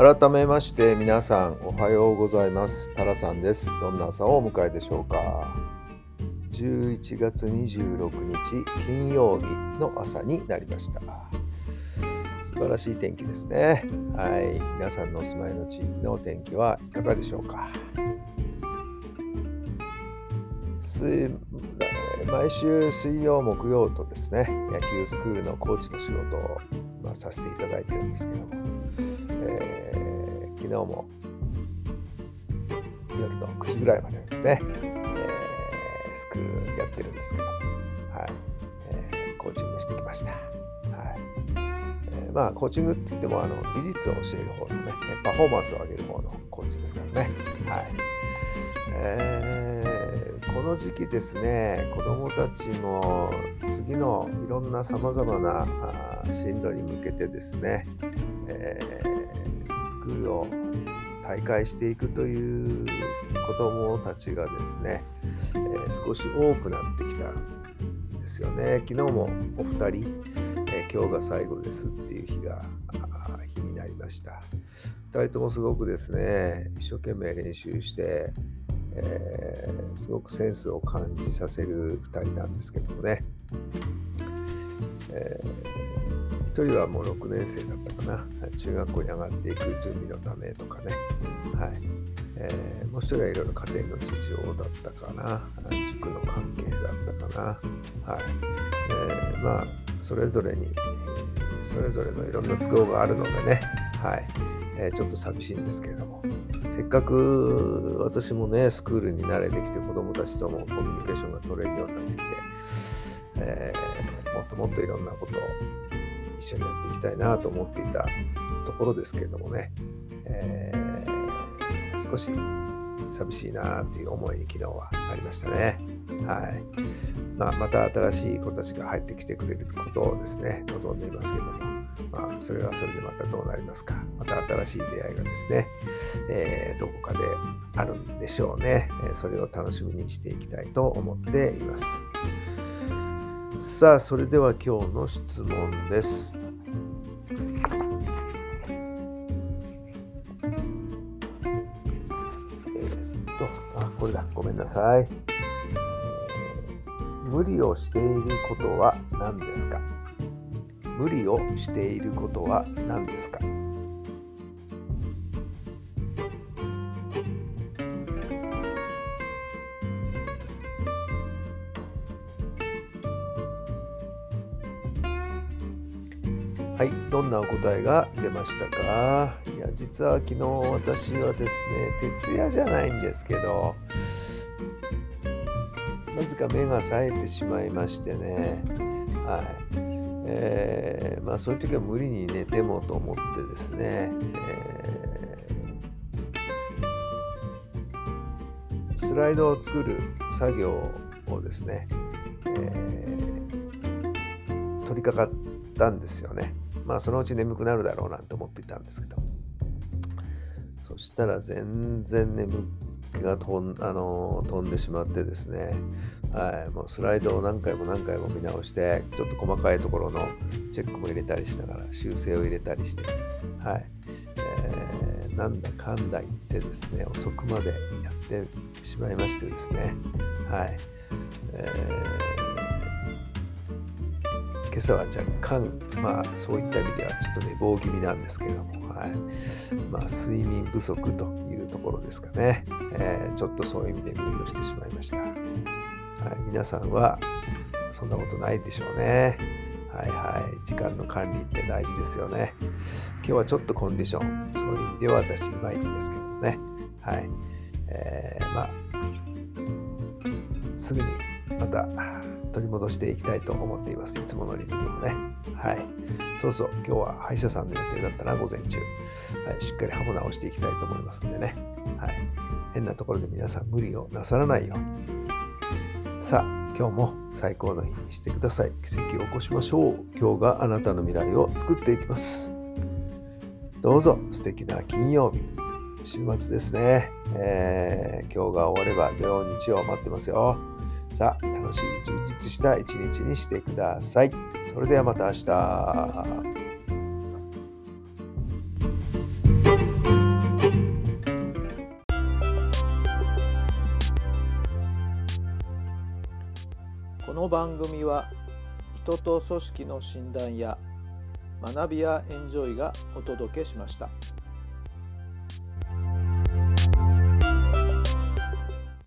改めまして皆さんおはようございます。タラさんです。どんな朝をお迎えでしょうか。11月26日金曜日の朝になりました。素晴らしい天気ですね。はい。皆さんのお住まいの地域の天気はいかがでしょうか。毎週水曜木曜とですね野球スクールのコーチの仕事を、まあ、させていただいているんですけども、えー、昨日も夜の9時ぐらいまでですね、えー、スクールやってるんですけど、はいえー、コーチングしてきました。はいえ、まあコーチングって言ってもあの技術を教える方のねパフォーマンスを上げる方のコーチですからね。はいえー、この時期ですね子どもたちも次のいろんなさまざまな進路に向けてですね、ー、スクを大会していくという子どもたちがですね、えー、少し多くなってきたんですよね。昨日もお二人、えー、今日が最後ですっていう日が日になりました。2人ともすごくですね、一生懸命練習して、えー、すごくセンスを感じさせる2人なんですけどもね。えー、1人はもう6年生だったかな。中学校に上がっていく準備のためとかね、はい。えー、もう1人はいろいろ家庭の事情だったかな。塾の関係だったかな、はい。えー、まあそれぞれにそれぞれのいろんな都合があるのでね、はい。えー、ちょっと寂しいんですけれども。せっかく私もねスクールに慣れてきて子どもたちともコミュニケーションが取れるようになってきて、えー、もっともっといろんなことを一緒にやっていきたいなと思っていたところですけれどもね、えー、少し寂しいなという思いに昨日はなりましたね。はい。まあ、また新しい子たちが入ってきてくれることをですね。望んでいますけども、まあ、それはそれでまたどうなりますか。また新しい出会いがですね、えー、どこかであるんでしょうね。それを楽しみにしていきたいと思っています。さあそれでは今日の質問です。これだ。ごめんなさい、えー、無理をしていることは何ですか？無理をしていることは何ですか？はい、どんなお答えが出ましたか？いや、実は昨日私はですね、徹夜じゃないんですけど、なぜか目が冴えてしまいましてね、はい。えー、まあそういう時は無理に寝てもと思ってですね、えー、スライドを作る作業をですね、えー、取り掛かってたんですよね。まあそのうち眠くなるだろうなんて思っていたんですけど。そしたら全然眠気が飛んあの飛んでしまってですね、はい、もうスライドを何回も何回も見直してちょっと細かいところのチェックも入れたりしながら修正を入れたりして、はいえー、なんだかんだ言ってですね遅くまでやってしまいましてですね、はいえー今朝は若干、まあ、そういった意味ではちょっと寝坊気味なんですけども、はい。まあ、睡眠不足というところですかね、えー、ちょっとそういう意味で無理をしてしまいました、はい、皆さんはそんなことないでしょうね。はいはい。時間の管理って大事ですよね。今日はちょっとコンディションそういう意味では私いまいちですけどね。はい。えー、まあすぐにまた取り戻していきたいと思っています。いつものリズムをね。はい。そうそう、今日は歯医者さんの予定だったな、午前中。はい、しっかり歯も直していきたいと思いますんでね。はい。変なところで皆さん無理をなさらないように。さあ、今日も最高の日にしてください。奇跡を起こしましょう。今日があなたの未来を作っていきます。どうぞ素敵な金曜日。週末ですね、えー、今日が終われば土曜日曜待ってますよ。さ、楽しい充実した一日にしてください。それではまた明日。この番組は人と組織の診断や学びやエンジョイがお届けしました。